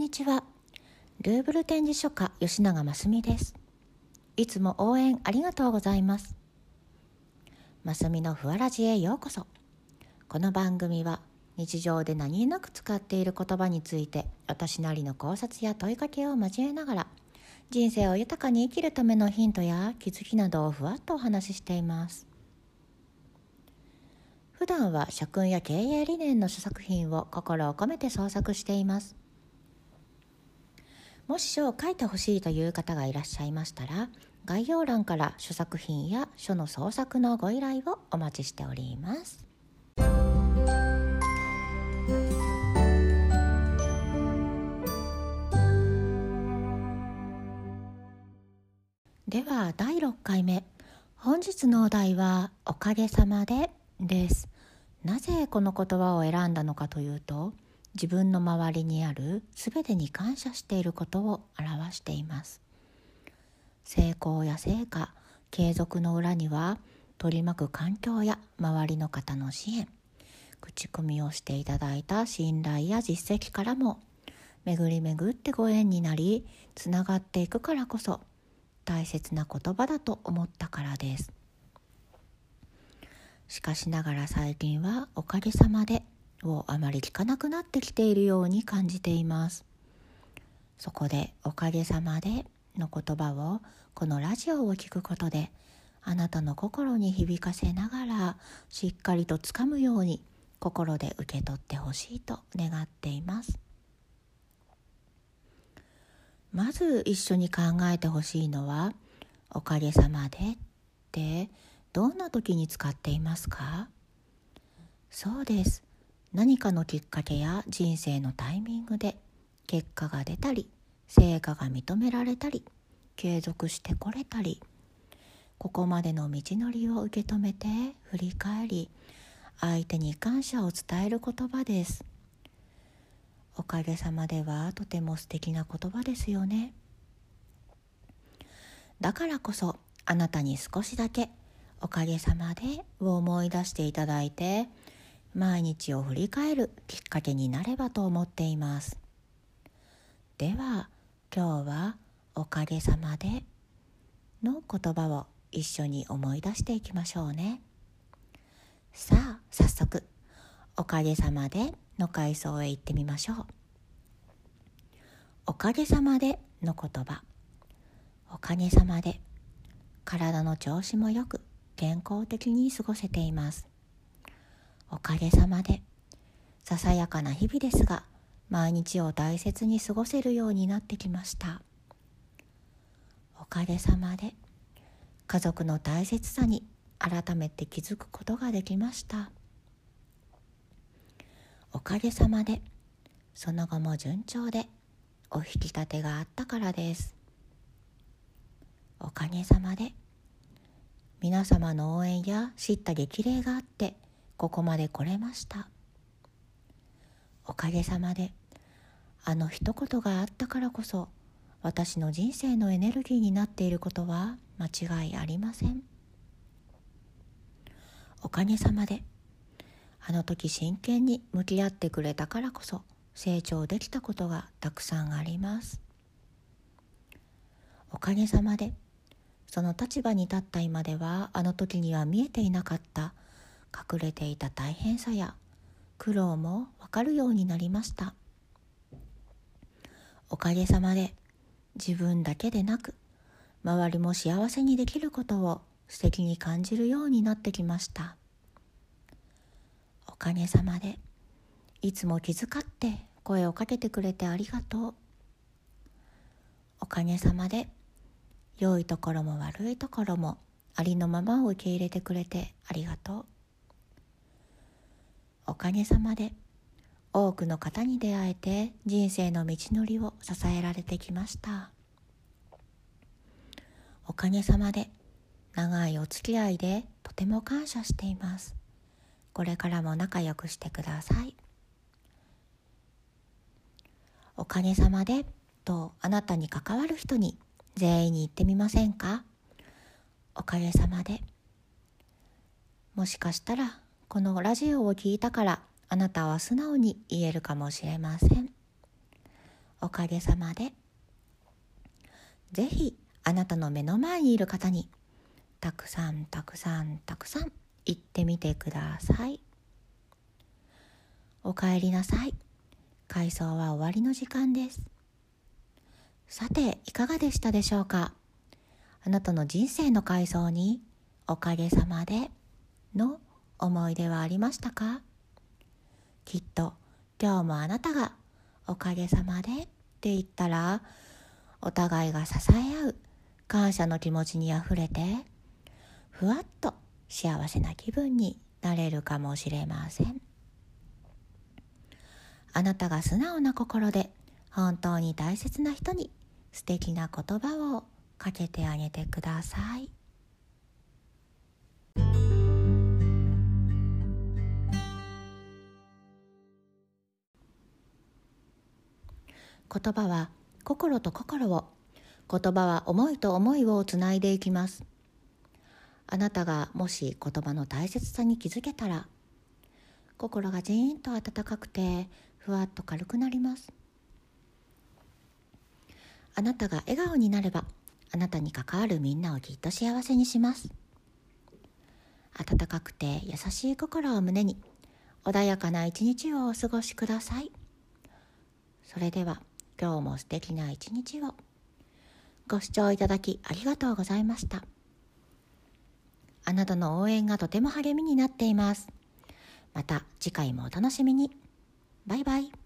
にちは。ルーブル展示書家吉永真澄です。いつも応援ありがとうございます。真澄のふわらじへようこそ。この番組は日常で何気なく使っている言葉について私なりの考察や問いかけを交えながら人生を豊かに生きるためのヒントや気づきなどをふわっとお話ししています。普段は社訓や経営理念の書作品を心を込めて創作しています。もし書を書いてほしいという方がいらっしゃいましたら概要欄から書作品や書の創作のご依頼をお待ちしております。では第6回目。本日のお題は「おかげさまで」です。なぜこの言葉を選んだのかというと自分の周りにある全てに感謝していることを表しています。成功や成果継続の裏には取り巻く環境や周りの方の支援口コミをしていただいた信頼や実績からも巡り巡ってご縁になりつながっていくからこそ大切な言葉だと思ったからです。しかしながら最近はおかげさまでをあまり聞かなくなってきているように感じています。そこでおかげさまでの言葉をこのラジオを聞くことであなたの心に響かせながらしっかりとつかむように心で受け取ってほしいと願っています。まず一緒に考えてほしいのは「おかげさまで」ってどんな時に使っていますか？そうです。何かのきっかけや人生のタイミングで結果が出たり成果が認められたり継続してこれたりここまでの道のりを受け止めて振り返り相手に感謝を伝える言葉です。おかげさまではとても素敵な言葉ですよね。だからこそあなたに少しだけおかげさまでを思い出していただいて毎日を振り返るきっかけになればと思っています。では今日はおかげさまでの言葉を一緒に思い出していきましょうね。さあ早速おかげさまでの階層へ行ってみましょう。おかげさまでの言葉。おかげさまで。体の調子もよく健康的に過ごせています。おかげさまで。ささやかな日々ですが毎日を大切に過ごせるようになってきました。おかげさまで家族の大切さに改めて気づくことができました。おかげさまでその後も順調でお引き立てがあったからです。おかげさまで皆様の応援や知った激励があってここまで来れました。おかげさまであの一言があったからこそ私の人生のエネルギーになっていることは間違いありません。おかげさまであの時真剣に向き合ってくれたからこそ成長できたことがたくさんあります。おかげさまでその立場に立った今ではあの時には見えていなかった隠れていた大変さや苦労もわかるようになりました。おかげさまで自分だけでなく周りも幸せにできることを素敵に感じるようになってきました。おかげさまでいつも気遣って声をかけてくれてありがとう。おかげさまで良いところも悪いところもありのままを受け入れてくれてありがとう。おかげさまで多くの方に出会えて人生の道のりを支えられてきました。おかげさまで長いお付き合いでとても感謝しています。これからも仲良くしてください。おかげさまでとあなたに関わる人に全員に言ってみませんか？おかげさまでもしかしたらこのラジオを聞いたからあなたは素直に言えるかもしれません。おかげさまで。ぜひあなたの目の前にいる方にたくさんたくさんたくさん言ってみてください。おかえりなさい。回想は終わりの時間です。さていかがでしたでしょうか？あなたの人生の回想におかげさまでの思い出はありましたか？きっと今日もあなたがおかげさまでって言ったらお互いが支え合う感謝の気持ちにあふれてふわっと幸せな気分になれるかもしれません。あなたが素直な心で本当に大切な人に素敵な言葉をかけてあげてください。言葉は心と心を言葉は思いと思いをつないでいきます。あなたがもし言葉の大切さに気づけたら心がジーンと温かくてふわっと軽くなります。あなたが笑顔になればあなたに関わるみんなをきっと幸せにします。温かくて優しい心を胸に穏やかな一日をお過ごしください。それでは今日も素敵な一日を。ご視聴いただきありがとうございました。あなたの応援がとても励みになっています。また次回もお楽しみに。バイバイ。